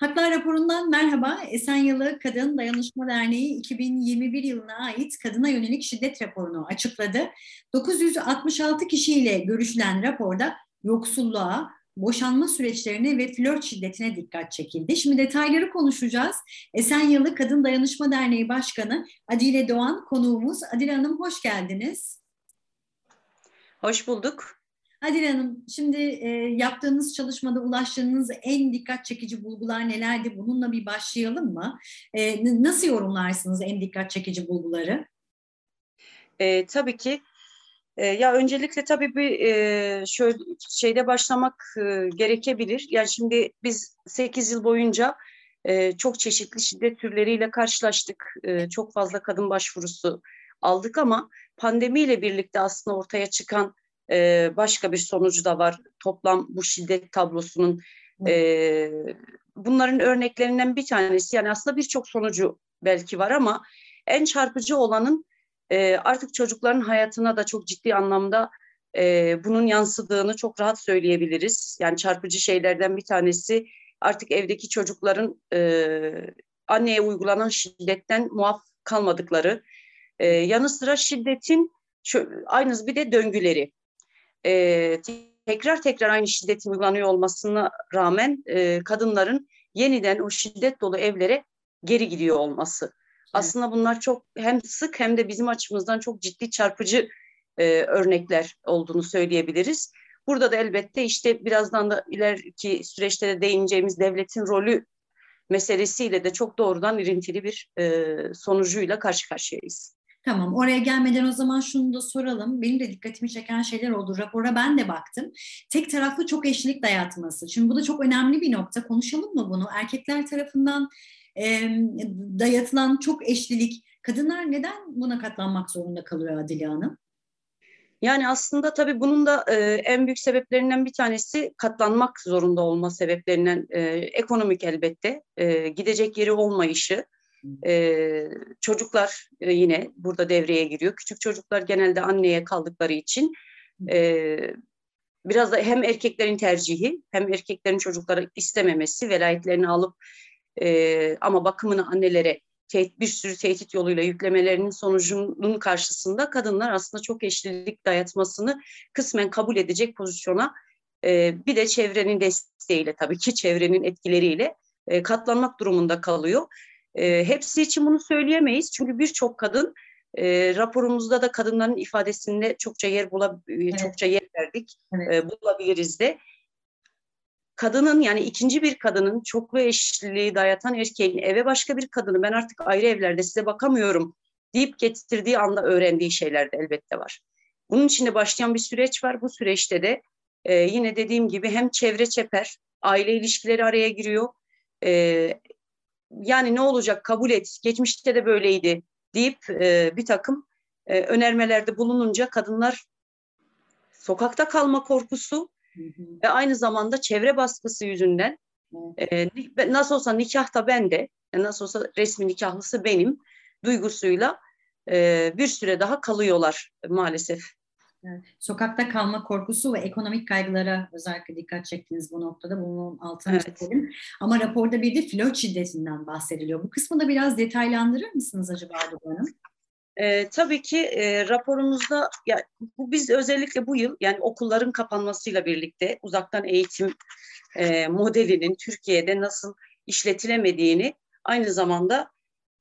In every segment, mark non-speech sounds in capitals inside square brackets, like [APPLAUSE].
Haklar raporundan merhaba. Esenyalı Kadın Dayanışma Derneği 2021 yılına ait kadına yönelik şiddet raporunu açıkladı. 966 kişiyle görüşülen raporda yoksulluğa, boşanma süreçlerine ve flört şiddetine dikkat çekildi. Şimdi detayları konuşacağız. Esenyalı Kadın Dayanışma Derneği Başkanı Adile Doğan konuğumuz. Adile Hanım hoş geldiniz. Hoş bulduk. Adil Hanım, şimdi e, yaptığınız çalışmada ulaştığınız en dikkat çekici bulgular nelerdi? Bununla bir başlayalım mı? E, nasıl yorumlarsınız en dikkat çekici bulguları? E, tabii ki. E, ya öncelikle tabii bir e, şöyle şeyde başlamak e, gerekebilir. Yani şimdi biz 8 yıl boyunca e, çok çeşitli şiddet türleriyle karşılaştık. E, çok fazla kadın başvurusu aldık ama pandemiyle birlikte aslında ortaya çıkan e, başka bir sonucu da var. Toplam bu şiddet tablosunun e, bunların örneklerinden bir tanesi. Yani aslında birçok sonucu belki var ama en çarpıcı olanın e, artık çocukların hayatına da çok ciddi anlamda e, bunun yansıdığını çok rahat söyleyebiliriz. Yani çarpıcı şeylerden bir tanesi artık evdeki çocukların e, anneye uygulanan şiddetten muaf kalmadıkları. E, yanı sıra şiddetin şu, aynı bir de döngüleri e, tekrar tekrar aynı şiddetin uygulanıyor olmasına rağmen e, kadınların yeniden o şiddet dolu evlere geri gidiyor olması. Evet. Aslında bunlar çok hem sık hem de bizim açımızdan çok ciddi çarpıcı e, örnekler olduğunu söyleyebiliriz. Burada da elbette işte birazdan da ileriki süreçte de değineceğimiz devletin rolü meselesiyle de çok doğrudan irintili bir e, sonucuyla karşı karşıyayız. Tamam oraya gelmeden o zaman şunu da soralım. Benim de dikkatimi çeken şeyler oldu. Rapora ben de baktım. Tek taraflı çok eşlik dayatması. Şimdi bu da çok önemli bir nokta. Konuşalım mı bunu? Erkekler tarafından e, dayatılan çok eşlilik. Kadınlar neden buna katlanmak zorunda kalıyor Adile Hanım? Yani aslında tabii bunun da e, en büyük sebeplerinden bir tanesi katlanmak zorunda olma sebeplerinden e, ekonomik elbette e, gidecek yeri olmayışı, ee, çocuklar e, yine burada devreye giriyor. Küçük çocuklar genelde anneye kaldıkları için e, biraz da hem erkeklerin tercihi hem erkeklerin çocukları istememesi, velayetlerini alıp e, ama bakımını annelere bir sürü tehdit yoluyla yüklemelerinin sonucunun karşısında kadınlar aslında çok eşlilik dayatmasını kısmen kabul edecek pozisyona e, bir de çevrenin desteğiyle tabii ki çevrenin etkileriyle e, katlanmak durumunda kalıyor. E, hepsi için bunu söyleyemeyiz çünkü birçok kadın e, raporumuzda da kadınların ifadesinde çokça yer bulab evet. çokça yer verdik. Evet. E, bulabiliriz de. Kadının yani ikinci bir kadının çoklu eşliliği dayatan erkeğin eve başka bir kadını ben artık ayrı evlerde size bakamıyorum deyip getirdiği anda öğrendiği şeyler de elbette var. Bunun içinde başlayan bir süreç var. Bu süreçte de e, yine dediğim gibi hem çevre çeper, aile ilişkileri araya giriyor. E, yani ne olacak kabul et, geçmişte de böyleydi deyip e, bir takım e, önermelerde bulununca kadınlar sokakta kalma korkusu hı hı. ve aynı zamanda çevre baskısı yüzünden e, nasıl olsa nikah da bende, e, nasıl olsa resmi nikahlısı benim duygusuyla e, bir süre daha kalıyorlar maalesef. Sokakta kalma korkusu ve ekonomik kaygılara özellikle dikkat çektiniz bu noktada. Bunun altını evet. çekelim. Ama raporda bir de flört şiddetinden bahsediliyor. Bu kısmı da biraz detaylandırır mısınız acaba Duygu Hanım? E, tabii ki e, raporumuzda ya, bu biz özellikle bu yıl yani okulların kapanmasıyla birlikte uzaktan eğitim e, modelinin Türkiye'de nasıl işletilemediğini aynı zamanda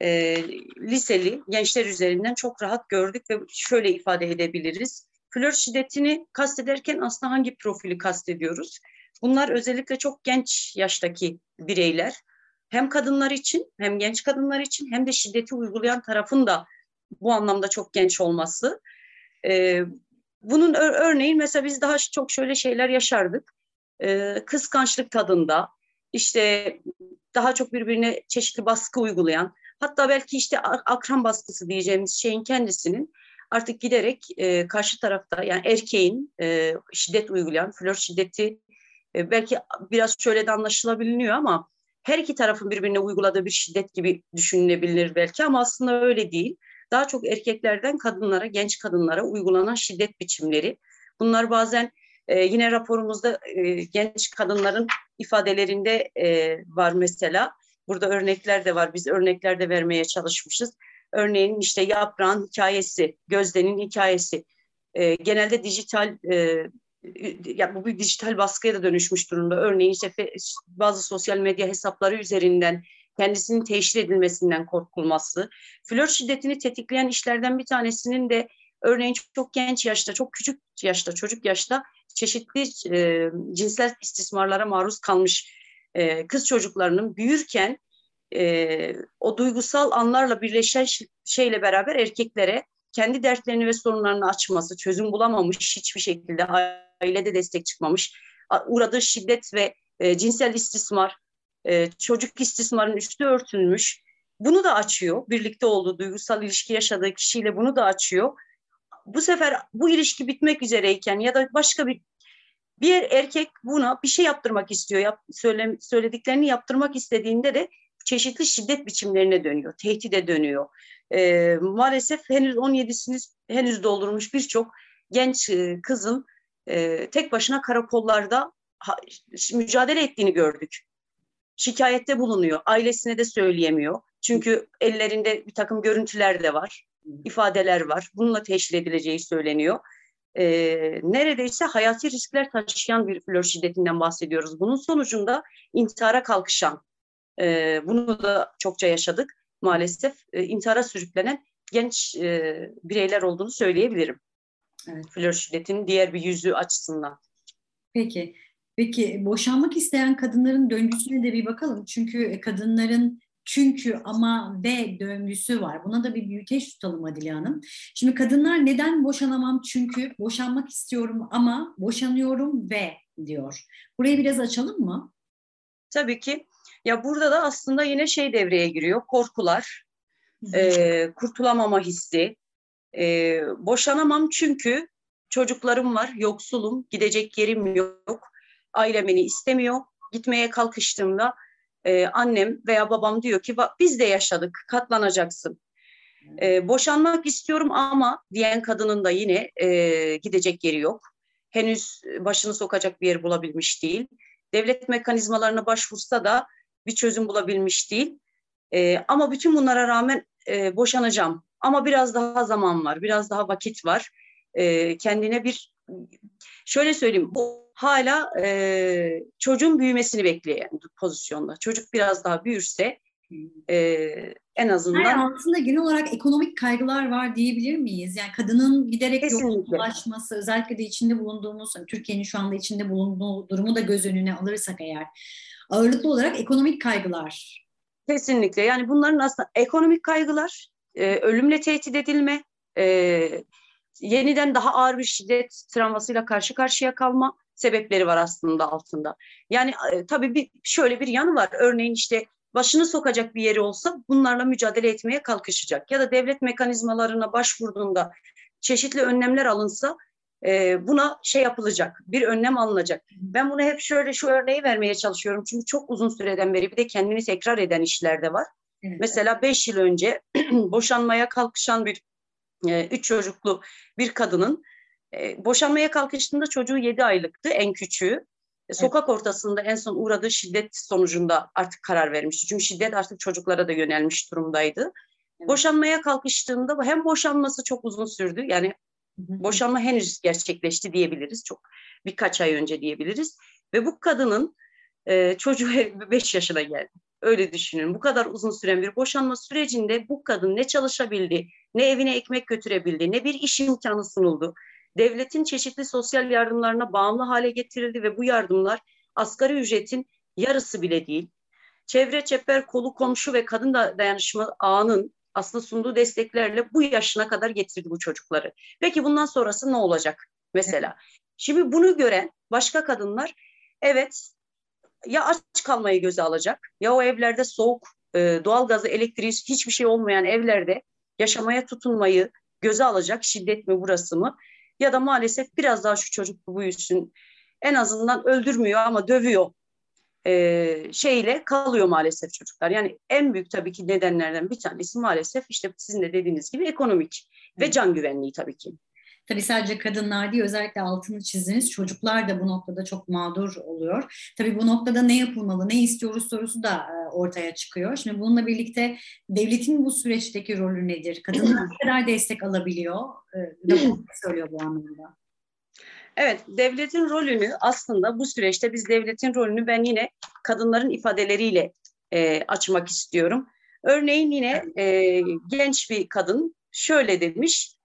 e, liseli gençler üzerinden çok rahat gördük ve şöyle ifade edebiliriz. Flört şiddetini kastederken aslında hangi profili kastediyoruz? Bunlar özellikle çok genç yaştaki bireyler. Hem kadınlar için hem genç kadınlar için hem de şiddeti uygulayan tarafın da bu anlamda çok genç olması. Ee, bunun ör- örneğin mesela biz daha çok şöyle şeyler yaşardık. Ee, kıskançlık tadında, işte daha çok birbirine çeşitli baskı uygulayan, hatta belki işte akran baskısı diyeceğimiz şeyin kendisinin artık giderek e, karşı tarafta yani erkeğin e, şiddet uygulayan, flört şiddeti e, belki biraz şöyle de anlaşılabiliyor ama her iki tarafın birbirine uyguladığı bir şiddet gibi düşünülebilir belki ama aslında öyle değil. Daha çok erkeklerden kadınlara, genç kadınlara uygulanan şiddet biçimleri. Bunlar bazen e, yine raporumuzda e, genç kadınların ifadelerinde e, var mesela. Burada örnekler de var. Biz örnekler de vermeye çalışmışız. Örneğin işte yaprağın hikayesi, gözdenin hikayesi. E, genelde dijital e, ya bu bir dijital baskıya da dönüşmüş durumda. Örneğin işte bazı sosyal medya hesapları üzerinden kendisinin teşhir edilmesinden korkulması. Flört şiddetini tetikleyen işlerden bir tanesinin de örneğin çok genç yaşta, çok küçük yaşta, çocuk yaşta çeşitli e, cinsel istismarlara maruz kalmış e, kız çocuklarının büyürken e, o duygusal anlarla birleşen şeyle beraber erkeklere kendi dertlerini ve sorunlarını açması, çözüm bulamamış hiçbir şekilde ailede destek çıkmamış, uğradığı şiddet ve e, cinsel istismar, e, çocuk istismarın üstü örtülmüş. Bunu da açıyor. Birlikte olduğu duygusal ilişki yaşadığı kişiyle bunu da açıyor. Bu sefer bu ilişki bitmek üzereyken ya da başka bir bir erkek buna bir şey yaptırmak istiyor. Yap, söyle, söylediklerini yaptırmak istediğinde de çeşitli şiddet biçimlerine dönüyor. Tehdide dönüyor. E, maalesef henüz 17'sini henüz doldurmuş birçok genç e, kızın e, tek başına karakollarda ha, mücadele ettiğini gördük. Şikayette bulunuyor. Ailesine de söyleyemiyor. Çünkü ellerinde bir takım görüntüler de var, ifadeler var. Bununla teşhir edileceği söyleniyor. E, neredeyse hayati riskler taşıyan bir flör şiddetinden bahsediyoruz. Bunun sonucunda intihara kalkışan, e, bunu da çokça yaşadık maalesef. E, intihara sürüklenen genç e, bireyler olduğunu söyleyebilirim. Evet. Flör şiddetinin diğer bir yüzü açısından. Peki. Peki boşanmak isteyen kadınların döngüsüne de bir bakalım. Çünkü e, kadınların çünkü ama ve döngüsü var. Buna da bir büyüteç tutalım Adile Hanım. Şimdi kadınlar neden boşanamam çünkü boşanmak istiyorum ama boşanıyorum ve diyor. Burayı biraz açalım mı? Tabii ki. Ya burada da aslında yine şey devreye giriyor. Korkular, e, kurtulamama hissi, e, boşanamam çünkü çocuklarım var, yoksulum, gidecek yerim yok, ailem beni istemiyor. Gitmeye kalkıştığımda e, annem veya babam diyor ki biz de yaşadık, katlanacaksın. E, boşanmak istiyorum ama diyen kadının da yine e, gidecek yeri yok. Henüz başını sokacak bir yer bulabilmiş değil. Devlet mekanizmalarına başvursa da bir çözüm bulabilmiş değil. E, ama bütün bunlara rağmen e, boşanacağım. Ama biraz daha zaman var, biraz daha vakit var. E, kendine bir, şöyle söyleyeyim, bu hala e, çocuğun büyümesini bekleyen pozisyonda. Çocuk biraz daha büyürse e, en azından... Yani aslında genel olarak ekonomik kaygılar var diyebilir miyiz? Yani kadının giderek yoksullaşması, özellikle de içinde bulunduğumuz, hani Türkiye'nin şu anda içinde bulunduğu durumu da göz önüne alırsak eğer, ağırlıklı olarak ekonomik kaygılar. Kesinlikle. Yani bunların aslında ekonomik kaygılar, e, ölümle tehdit edilme, e, yeniden daha ağır bir şiddet travmasıyla karşı karşıya kalma sebepleri var aslında altında. Yani e, tabii bir şöyle bir yanı var. Örneğin işte başını sokacak bir yeri olsa bunlarla mücadele etmeye kalkışacak. Ya da devlet mekanizmalarına başvurduğunda çeşitli önlemler alınsa e, buna şey yapılacak, bir önlem alınacak. Ben bunu hep şöyle şu örneği vermeye çalışıyorum. Çünkü çok uzun süreden beri bir de kendini tekrar eden işler de var. Evet. Mesela beş yıl önce [CLEARS THROAT] boşanmaya kalkışan bir e, üç çocuklu bir kadının e, boşanmaya kalkıştığında çocuğu yedi aylıktı en küçüğü. E, sokak ortasında en son uğradığı şiddet sonucunda artık karar vermişti. Çünkü şiddet artık çocuklara da yönelmiş durumdaydı. Evet. Boşanmaya kalkıştığında hem boşanması çok uzun sürdü. Yani Boşanma henüz gerçekleşti diyebiliriz. Çok birkaç ay önce diyebiliriz. Ve bu kadının e, çocuğu [LAUGHS] 5 yaşına geldi. Öyle düşünün. Bu kadar uzun süren bir boşanma sürecinde bu kadın ne çalışabildi, ne evine ekmek götürebildi, ne bir iş imkanı sunuldu. Devletin çeşitli sosyal yardımlarına bağımlı hale getirildi ve bu yardımlar asgari ücretin yarısı bile değil. Çevre, çeper, kolu, komşu ve kadın dayanışma ağının aslında sunduğu desteklerle bu yaşına kadar getirdi bu çocukları. Peki bundan sonrası ne olacak mesela? Şimdi bunu gören başka kadınlar evet ya aç kalmayı göze alacak ya o evlerde soğuk, e, doğalgazı, elektriği hiçbir şey olmayan evlerde yaşamaya tutunmayı göze alacak şiddet mi burası mı? Ya da maalesef biraz daha şu çocuk büyüsün en azından öldürmüyor ama dövüyor e, şeyle kalıyor maalesef çocuklar. Yani en büyük tabii ki nedenlerden bir tanesi maalesef işte sizin de dediğiniz gibi ekonomik ve can güvenliği tabii ki. Tabii sadece kadınlar değil özellikle altını çizdiniz çocuklar da bu noktada çok mağdur oluyor. Tabii bu noktada ne yapılmalı, ne istiyoruz sorusu da e, ortaya çıkıyor. Şimdi bununla birlikte devletin bu süreçteki rolü nedir? Kadınlar ne kadar destek alabiliyor? Ne [CLEARS THROAT] söylüyor bu anlamda? Evet, devletin rolünü aslında bu süreçte biz devletin rolünü ben yine kadınların ifadeleriyle e, açmak istiyorum. Örneğin yine e, genç bir kadın şöyle demiş,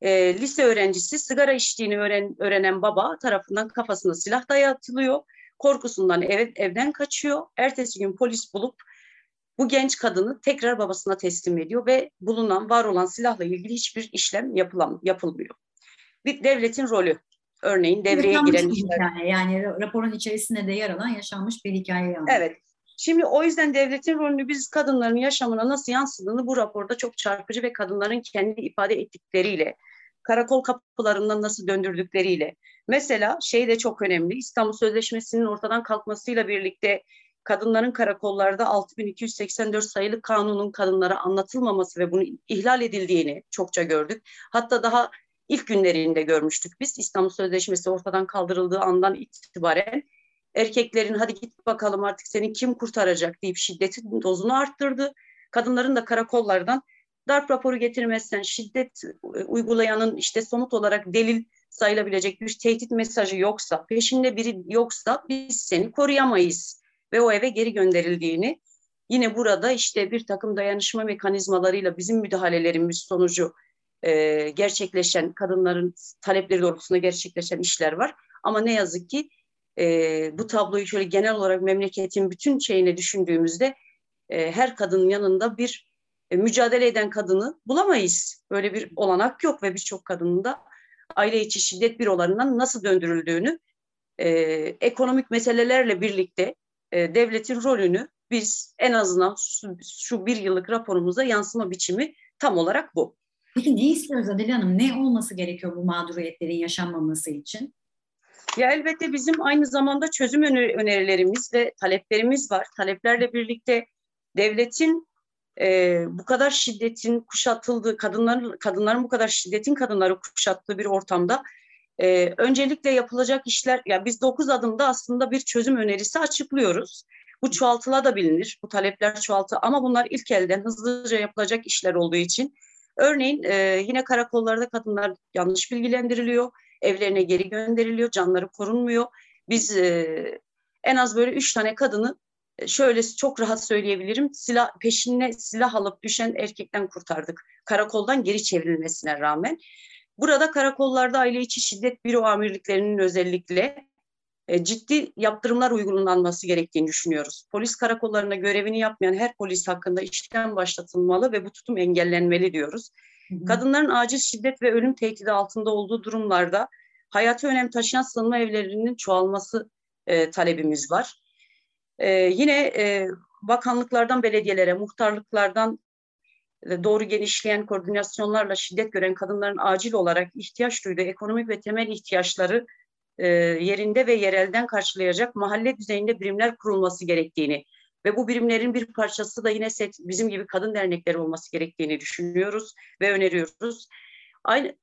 e, lise öğrencisi sigara içtiğini öğren, öğrenen baba tarafından kafasına silah dayatılıyor. Korkusundan ev, evden kaçıyor. Ertesi gün polis bulup bu genç kadını tekrar babasına teslim ediyor ve bulunan, var olan silahla ilgili hiçbir işlem yapılam, yapılmıyor. Bir devletin rolü örneğin devreye yaşanmış giren işler. Hikaye. Yani raporun içerisinde de yer alan yaşanmış bir hikaye. Yani. Evet. Şimdi o yüzden devletin rolünü biz kadınların yaşamına nasıl yansıdığını bu raporda çok çarpıcı ve kadınların kendi ifade ettikleriyle, karakol kapılarından nasıl döndürdükleriyle. Mesela şey de çok önemli. İstanbul Sözleşmesi'nin ortadan kalkmasıyla birlikte kadınların karakollarda 6284 sayılı kanunun kadınlara anlatılmaması ve bunun ihlal edildiğini çokça gördük. Hatta daha ilk günlerinde görmüştük biz. İstanbul Sözleşmesi ortadan kaldırıldığı andan itibaren erkeklerin hadi git bakalım artık seni kim kurtaracak deyip şiddetin dozunu arttırdı. Kadınların da karakollardan darp raporu getirmezsen şiddet uygulayanın işte somut olarak delil sayılabilecek bir tehdit mesajı yoksa, peşinde biri yoksa biz seni koruyamayız ve o eve geri gönderildiğini yine burada işte bir takım dayanışma mekanizmalarıyla bizim müdahalelerimiz sonucu e, gerçekleşen kadınların talepleri doğrultusunda gerçekleşen işler var. Ama ne yazık ki e, bu tabloyu şöyle genel olarak memleketin bütün şeyini düşündüğümüzde e, her kadının yanında bir e, mücadele eden kadını bulamayız. Böyle bir olanak yok ve birçok kadının da aile içi şiddet bürolarından nasıl döndürüldüğünü e, ekonomik meselelerle birlikte e, devletin rolünü biz en azından şu, şu bir yıllık raporumuza yansıma biçimi tam olarak bu. Peki ne istiyoruz Adile Hanım? Ne olması gerekiyor bu mağduriyetlerin yaşanmaması için? Ya elbette bizim aynı zamanda çözüm önerilerimiz ve taleplerimiz var. Taleplerle birlikte devletin e, bu kadar şiddetin kuşatıldığı, kadınların kadınların bu kadar şiddetin kadınları kuşattığı bir ortamda e, öncelikle yapılacak işler, ya biz dokuz adımda aslında bir çözüm önerisi açıklıyoruz. Bu çoğaltılabilir, bu talepler çoğaltı ama bunlar ilk elden hızlıca yapılacak işler olduğu için Örneğin e, yine karakollarda kadınlar yanlış bilgilendiriliyor, evlerine geri gönderiliyor, canları korunmuyor. Biz e, en az böyle üç tane kadını e, şöyle çok rahat söyleyebilirim. Silah peşine silah alıp düşen erkekten kurtardık. Karakoldan geri çevrilmesine rağmen. Burada karakollarda aile içi şiddet büro amirliklerinin özellikle e, ciddi yaptırımlar uygulanması gerektiğini düşünüyoruz. Polis karakollarında görevini yapmayan her polis hakkında işlem başlatılmalı ve bu tutum engellenmeli diyoruz. Kadınların acil şiddet ve ölüm tehdidi altında olduğu durumlarda hayatı önem taşıyan sığınma evlerinin çoğalması e, talebimiz var. E, yine e, bakanlıklardan belediyelere, muhtarlıklardan e, doğru genişleyen koordinasyonlarla şiddet gören kadınların acil olarak ihtiyaç duyduğu ekonomik ve temel ihtiyaçları e, yerinde ve yerelden karşılayacak mahalle düzeyinde birimler kurulması gerektiğini ve bu birimlerin bir parçası da yine set, bizim gibi kadın dernekleri olması gerektiğini düşünüyoruz ve öneriyoruz. Aynı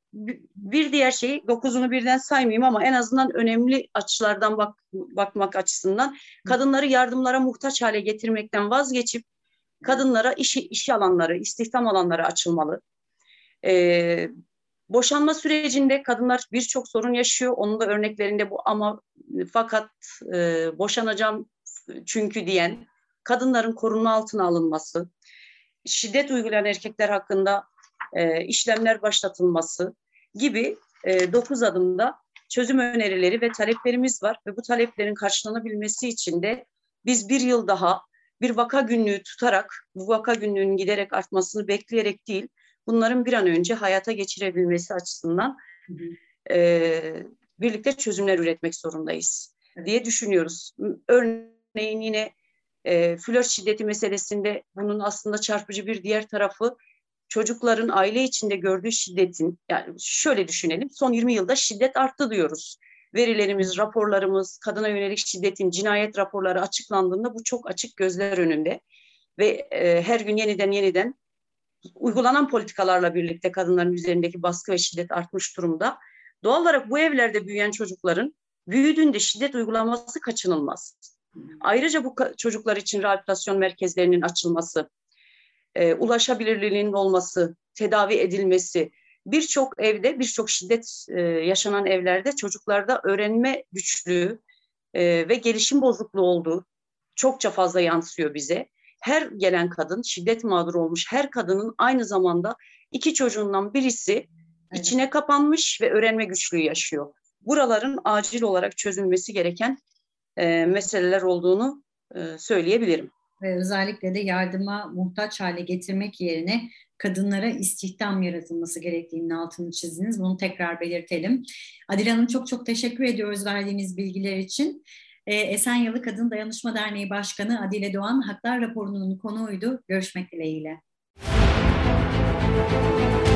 bir diğer şey dokuzunu birden saymayayım ama en azından önemli açılardan bak, bakmak açısından kadınları yardımlara muhtaç hale getirmekten vazgeçip kadınlara iş, iş alanları, istihdam alanları açılmalı. Ee, Boşanma sürecinde kadınlar birçok sorun yaşıyor. Onun da örneklerinde bu ama fakat e, boşanacağım çünkü diyen kadınların korunma altına alınması, şiddet uygulayan erkekler hakkında e, işlemler başlatılması gibi e, dokuz adımda çözüm önerileri ve taleplerimiz var ve bu taleplerin karşılanabilmesi için de biz bir yıl daha bir vaka günlüğü tutarak bu vaka günlüğünün giderek artmasını bekleyerek değil bunların bir an önce hayata geçirebilmesi açısından e, birlikte çözümler üretmek zorundayız diye düşünüyoruz. Örneğin yine e, flört şiddeti meselesinde bunun aslında çarpıcı bir diğer tarafı çocukların aile içinde gördüğü şiddetin yani şöyle düşünelim son 20 yılda şiddet arttı diyoruz. Verilerimiz, raporlarımız, kadına yönelik şiddetin cinayet raporları açıklandığında bu çok açık gözler önünde ve e, her gün yeniden yeniden uygulanan politikalarla birlikte kadınların üzerindeki baskı ve şiddet artmış durumda. Doğal olarak bu evlerde büyüyen çocukların büyüdüğünde şiddet uygulaması kaçınılmaz. Ayrıca bu çocuklar için rehabilitasyon merkezlerinin açılması, e, ulaşabilirliğinin olması, tedavi edilmesi, birçok evde, birçok şiddet e, yaşanan evlerde çocuklarda öğrenme güçlüğü e, ve gelişim bozukluğu olduğu çokça fazla yansıyor bize. Her gelen kadın, şiddet mağduru olmuş her kadının aynı zamanda iki çocuğundan birisi evet. içine kapanmış ve öğrenme güçlüğü yaşıyor. Buraların acil olarak çözülmesi gereken e, meseleler olduğunu e, söyleyebilirim. Ve özellikle de yardıma muhtaç hale getirmek yerine kadınlara istihdam yaratılması gerektiğinin altını çizdiniz. Bunu tekrar belirtelim. Adil Hanım çok çok teşekkür ediyoruz verdiğiniz bilgiler için. E, Esenyalı Kadın Dayanışma Derneği Başkanı Adile Doğan Haklar raporunun konuğuydu. Görüşmek dileğiyle. Müzik